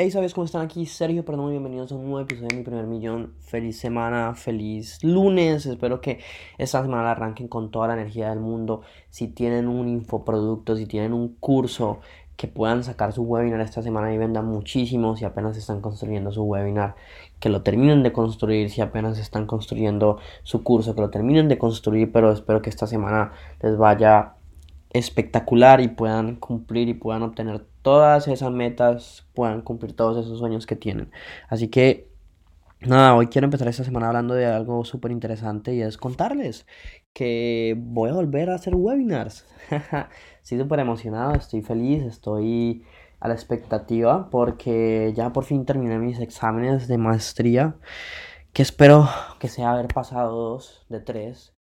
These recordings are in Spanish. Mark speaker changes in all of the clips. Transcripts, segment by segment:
Speaker 1: Hey, ¿sabes cómo están aquí? Sergio, perdón, bienvenidos a un nuevo episodio de Mi Primer Millón. Feliz semana, feliz lunes. Espero que esta semana arranquen con toda la energía del mundo. Si tienen un infoproducto, si tienen un curso que puedan sacar su webinar esta semana y vendan muchísimo. Si apenas están construyendo su webinar, que lo terminen de construir. Si apenas están construyendo su curso, que lo terminen de construir. Pero espero que esta semana les vaya espectacular y puedan cumplir y puedan obtener todas esas metas, puedan cumplir todos esos sueños que tienen. Así que, nada, hoy quiero empezar esta semana hablando de algo súper interesante y es contarles que voy a volver a hacer webinars. estoy súper emocionado, estoy feliz, estoy a la expectativa porque ya por fin terminé mis exámenes de maestría que espero que sea haber pasado dos de tres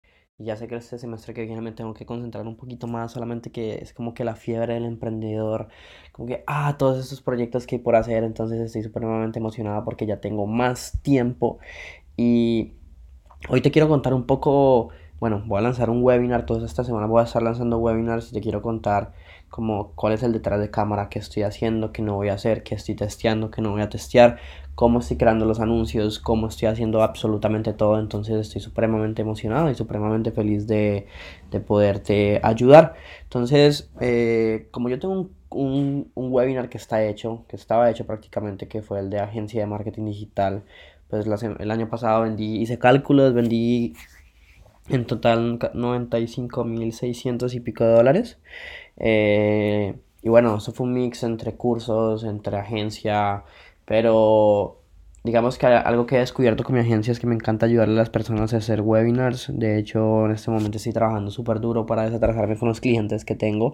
Speaker 1: ya sé que este semestre que viene me tengo que concentrar un poquito más, solamente que es como que la fiebre del emprendedor, como que, ah, todos estos proyectos que hay por hacer, entonces estoy supremamente emocionada porque ya tengo más tiempo. Y hoy te quiero contar un poco, bueno, voy a lanzar un webinar, toda esta semana voy a estar lanzando webinars y te quiero contar como cuál es el detrás de cámara que estoy haciendo, que no voy a hacer, que estoy testeando, que no voy a testear, cómo estoy creando los anuncios, cómo estoy haciendo absolutamente todo. Entonces estoy supremamente emocionado y supremamente feliz de, de poderte ayudar. Entonces, eh, como yo tengo un, un, webinar que está hecho, que estaba hecho prácticamente, que fue el de agencia de marketing digital, pues el año pasado vendí, hice cálculos, vendí en total 95.600 y pico de dólares. Eh, y bueno, eso fue un mix entre cursos, entre agencia, pero digamos que algo que he descubierto con mi agencia es que me encanta ayudarle a las personas a hacer webinars. De hecho, en este momento estoy trabajando súper duro para desatrasarme con los clientes que tengo.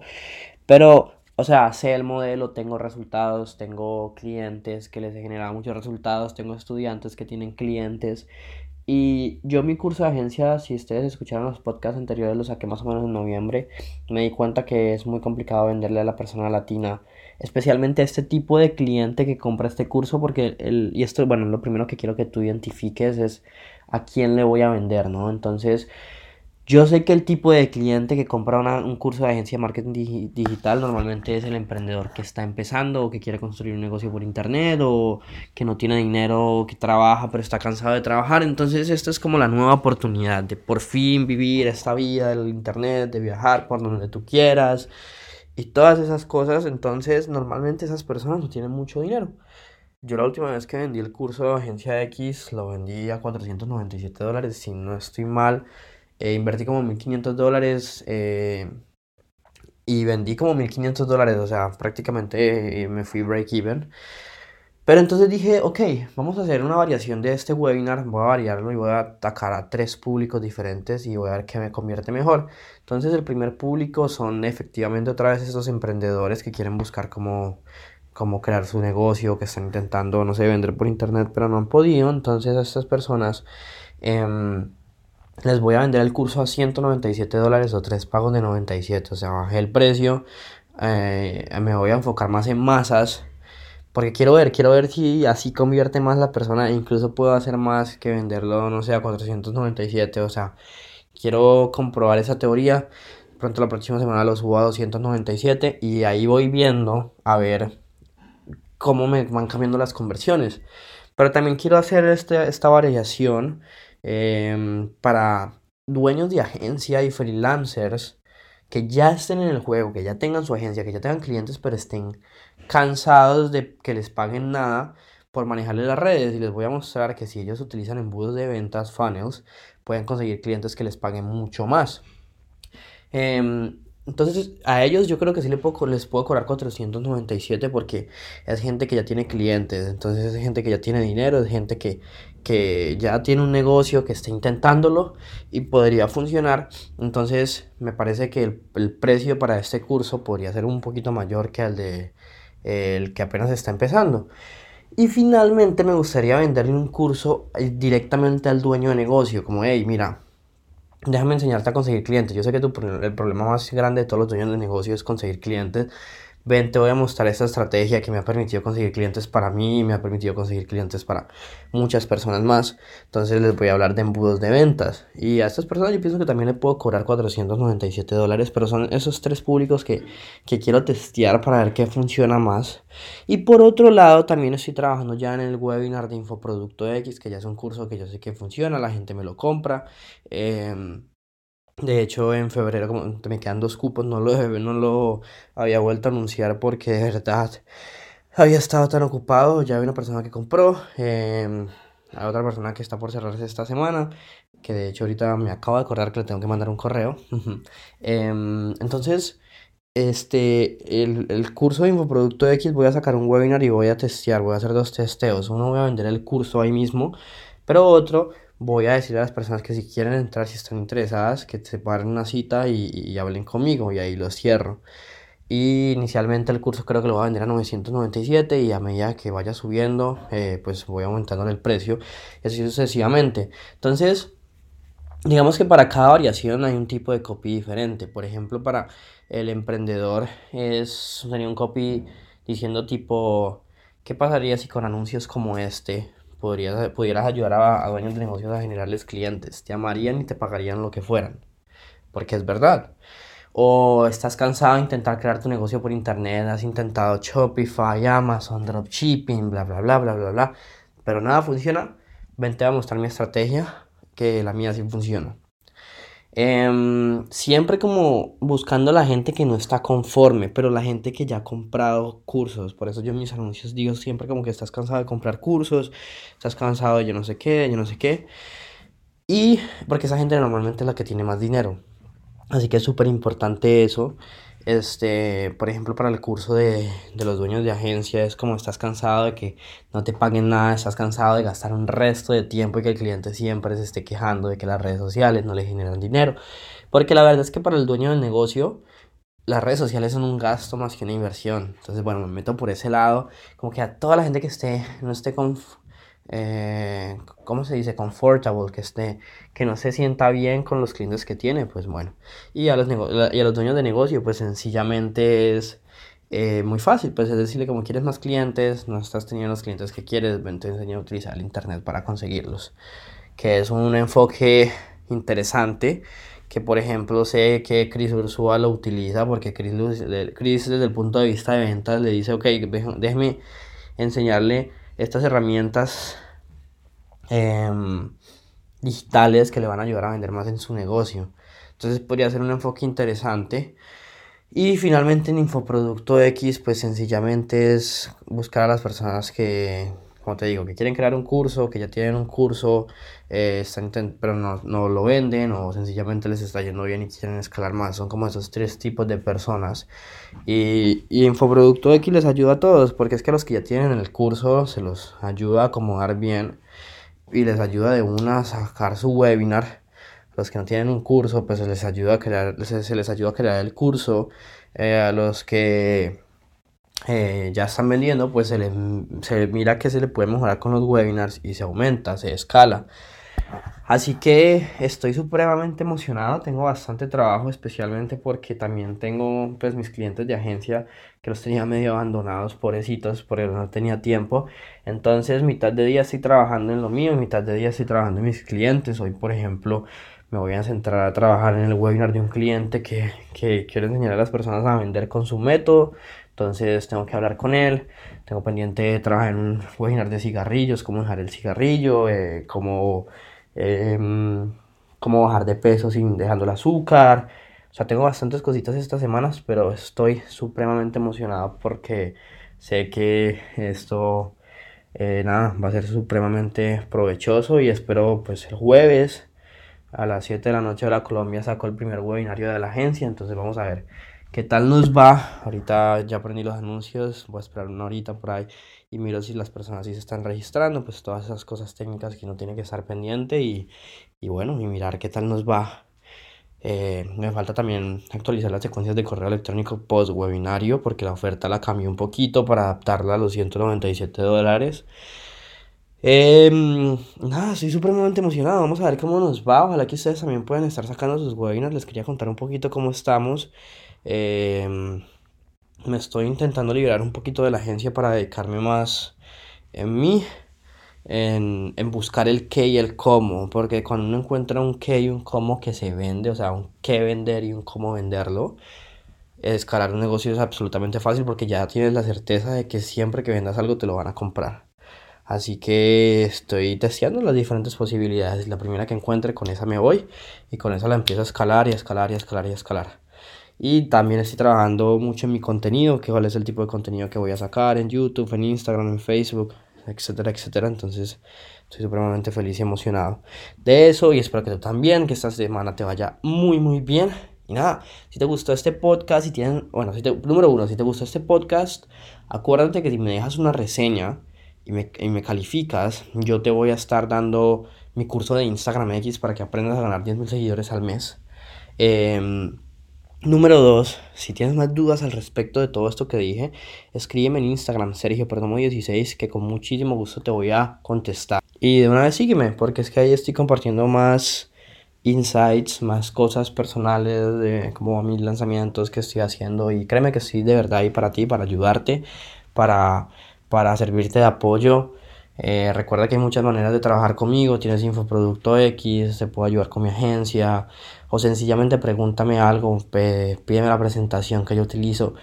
Speaker 1: Pero, o sea, sé el modelo, tengo resultados, tengo clientes que les he generado muchos resultados, tengo estudiantes que tienen clientes y yo mi curso de agencia, si ustedes escucharon los podcasts anteriores, lo saqué más o menos en noviembre, me di cuenta que es muy complicado venderle a la persona latina, especialmente a este tipo de cliente que compra este curso, porque el, y esto, bueno, lo primero que quiero que tú identifiques es a quién le voy a vender, ¿no? Entonces, yo sé que el tipo de cliente que compra un curso de agencia de marketing digital normalmente es el emprendedor que está empezando o que quiere construir un negocio por internet o que no tiene dinero, que trabaja pero está cansado de trabajar. Entonces esta es como la nueva oportunidad de por fin vivir esta vida del internet, de viajar por donde tú quieras y todas esas cosas. Entonces normalmente esas personas no tienen mucho dinero. Yo la última vez que vendí el curso de agencia X lo vendí a 497 dólares, si no estoy mal eh, invertí como 1500 dólares eh, y vendí como 1500 dólares, o sea, prácticamente eh, me fui break even. Pero entonces dije, ok, vamos a hacer una variación de este webinar, voy a variarlo y voy a atacar a tres públicos diferentes y voy a ver qué me convierte mejor. Entonces el primer público son efectivamente otra vez esos emprendedores que quieren buscar cómo, cómo crear su negocio, que están intentando, no sé, vender por internet, pero no han podido. Entonces a estas personas... Em, les voy a vender el curso a 197 dólares o tres pagos de 97. O sea, bajé el precio. Eh, me voy a enfocar más en masas. Porque quiero ver, quiero ver si así convierte más la persona. Incluso puedo hacer más que venderlo, no sé, a 497. O sea, quiero comprobar esa teoría. Pronto la próxima semana lo subo a 297. Y ahí voy viendo a ver cómo me van cambiando las conversiones. Pero también quiero hacer este, esta variación Em, para dueños de agencia y freelancers que ya estén en el juego, que ya tengan su agencia, que ya tengan clientes, pero estén cansados de que les paguen nada por manejarles las redes. Y les voy a mostrar que si ellos utilizan embudos de ventas, funnels, pueden conseguir clientes que les paguen mucho más. Em, entonces, a ellos yo creo que sí les puedo, les puedo cobrar 497 porque es gente que ya tiene clientes, entonces es gente que ya tiene dinero, es gente que, que ya tiene un negocio, que está intentándolo y podría funcionar. Entonces, me parece que el, precio para este curso podría ser un poquito mayor que el de el que apenas está empezando. Y finalmente me gustaría venderle un curso eh, directamente al dueño de negocio, como, hey, mira, déjame enseñarte a conseguir clientes. Yo sé que tu, el problema más grande de todos los dueños de negocio es conseguir clientes. Ven, te voy a mostrar esta estrategia que me ha permitido conseguir clientes para mí me ha permitido conseguir clientes para muchas personas más. Entonces les voy a hablar de embudos de ventas. Y a estas personas yo pienso que también le puedo cobrar 497 dólares, pero son esos tres públicos que, que quiero testear para ver qué funciona más. Y por otro lado, también estoy trabajando ya en el webinar de Infoproducto X, que ya es un curso que yo sé que funciona, la gente me lo compra. Eh, de hecho, en febrero como me quedan dos cupos, no lo, no lo había vuelto a anunciar porque de verdad había estado tan ocupado. Ya hay una persona que compró, em, hay otra persona que está por cerrarse esta semana, que de hecho ahorita me acabo de acordar que le tengo que mandar un correo. Em, entonces, este, el, el curso de Infoproducto X voy a sacar un webinar y voy a testear, voy a hacer dos testeos. Uno voy a vender el curso ahí mismo, pero otro voy a decir a las personas que si quieren entrar, si están interesadas, que se paren una cita y, hablen conmigo y ahí lo cierro. Y inicialmente el curso creo que lo voy a vender a 997 y a medida que vaya subiendo, eh, pues voy aumentando el precio y así sucesivamente. Entonces, digamos que para cada variación hay un tipo de copy diferente. Por ejemplo, para el emprendedor es, sería un copy diciendo tipo, ¿qué pasaría si con anuncios como este podrías, pudieras ayudar a, dueños de negocios a generarles clientes. Te amarían y te pagarían lo que fueran. Porque es verdad. O estás cansado de intentar crear tu negocio por internet, has intentado Shopify, Amazon, dropshipping, bla, bla, bla, bla, bla, bla. Pero nada funciona. Vente a mostrar mi estrategia, que la mía sí funciona. Em, siempre como buscando la gente que no está conforme, pero la gente que ya ha comprado cursos. Por eso yo en mis anuncios digo siempre como que estás cansado de comprar cursos, estás cansado de yo no sé qué, yo no sé qué. Y porque esa gente normalmente es la que tiene más dinero. Así que es súper importante eso. Este, por ejemplo, para el curso de, de, los dueños de agencia es como estás cansado de que no te paguen nada, estás cansado de gastar un resto de tiempo y que el cliente siempre se esté quejando de que las redes sociales no le generan dinero. Porque la verdad es que para el dueño del negocio, las redes sociales son un gasto más que una inversión. Entonces, bueno, me meto por ese lado. Como que a toda la gente que esté, no esté con eh, ¿cómo se dice? Comfortable, que esté, que no se sienta bien con los clientes que tiene, pues bueno. Y a los, y a los dueños de negocio, pues sencillamente es eh, muy fácil, pues es decirle como quieres más clientes, no estás teniendo los clientes que quieres, ven, te enseño a utilizar el internet para conseguirlos. Que es un enfoque interesante que por ejemplo sé que Chris Ursula lo utiliza porque Chris, Chris desde el punto de vista de ventas le dice, ok, déjeme enseñarle estas herramientas em, digitales que le van a ayudar a vender más en su negocio. Entonces podría ser un enfoque interesante. Y finalmente en Infoproducto X, pues sencillamente es buscar a las personas que, como te digo, que quieren crear un curso, que ya tienen un curso, eh, pero no, no, lo venden o sencillamente les está yendo bien y quieren escalar más. Son como esos tres tipos de personas. Y, y Infoproducto X les ayuda a todos, porque es que a los que ya tienen el curso se los ayuda a acomodar bien y les ayuda de una a sacar su webinar. Los que no tienen un curso, pues se les ayuda a crear, se, les ayuda a crear el curso. Eh, a los que eh, ya están vendiendo, pues se, le, se mira que se le puede mejorar con los webinars y se aumenta, se escala. Así que estoy supremamente emocionado, tengo bastante trabajo, especialmente porque también tengo pues mis clientes de agencia que los tenía medio abandonados, pobrecitos, porque no tenía tiempo. Entonces, mitad de día estoy trabajando en lo mío, mitad de día estoy trabajando en mis clientes. Hoy, por ejemplo, me voy a centrar a trabajar en el webinar de un cliente que, que quiero enseñar a las personas a vender con su método, entonces tengo que hablar con él. Tengo pendiente trabajar en un webinar de cigarrillos, cómo dejar el cigarrillo, eh, cómo, em, cómo bajar de peso sin dejando el azúcar. O sea, tengo bastantes cositas estas semanas, pero estoy supremamente emocionado porque sé que esto eh, nada, va a ser supremamente provechoso y espero pues el jueves a las 7 de la noche de la Colombia saco el primer webinario de la agencia, entonces vamos a ver qué tal nos va. Ahorita ya aprendí los anuncios, voy a esperar una horita por ahí y miro si las personas sí se están registrando, pues todas esas cosas técnicas que uno tiene que estar pendiente y, y bueno, y mirar qué tal nos va. Eh, me falta también actualizar las secuencias de correo electrónico post webinario porque la oferta la cambié un poquito para adaptarla a los 197 dólares. Em, nada, estoy supremamente emocionado. Vamos a ver cómo nos va. Ojalá que ustedes también puedan estar sacando sus webinars. Les quería contar un poquito cómo estamos. Em, me estoy intentando liberar un poquito de la agencia para dedicarme más en mí, en, en, buscar el qué y el cómo, porque cuando uno encuentra un qué y un cómo que se vende, o sea, un qué vender y un cómo venderlo, escalar un negocio es absolutamente fácil porque ya tienes la certeza de que siempre que vendas algo te lo van a comprar. Así que estoy testeando las diferentes posibilidades. La primera que encuentre, con esa me voy y con esa la empiezo a escalar y a escalar y a escalar y a escalar. Y también estoy trabajando mucho en mi contenido, que cuál es el tipo de contenido que voy a sacar en YouTube, en Instagram, en Facebook, etcétera, etcétera. Entonces estoy supremamente feliz y emocionado de eso y espero que tú también, que esta semana te vaya muy, muy bien. Y nada, si te gustó este podcast, si tienen, bueno, si te, número uno, si te gustó este podcast, acuérdate que si me dejas una reseña, y me, y me calificas, yo te voy a estar dando mi curso de Instagram X para que aprendas a ganar 10.000 seguidores al mes. Em, número 2, si tienes más dudas al respecto de todo esto que dije, escríbeme en Instagram, Sergio Perdomo 16, que con muchísimo gusto te voy a contestar. Y de una vez sígueme, porque es que ahí estoy compartiendo más insights, más cosas personales de como mis lanzamientos que estoy haciendo. Y créeme que estoy de verdad ahí para ti, para ayudarte, para para servirte de apoyo. Eh, recuerda que hay muchas maneras de trabajar conmigo. Tienes Infoproducto X, te puedo ayudar con mi agencia. O sencillamente pregúntame algo, pídeme la presentación que yo utilizo.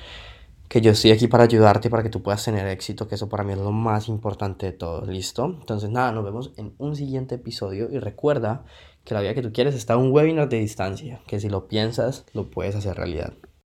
Speaker 1: Que yo estoy aquí para ayudarte para que tú puedas tener éxito, que eso para mí es lo más importante de todo. ¿Listo? Entonces, nada, nos vemos en un siguiente episodio. Y recuerda que la vida que tú quieres está un webinar de distancia. Que si lo piensas, lo puedes hacer realidad.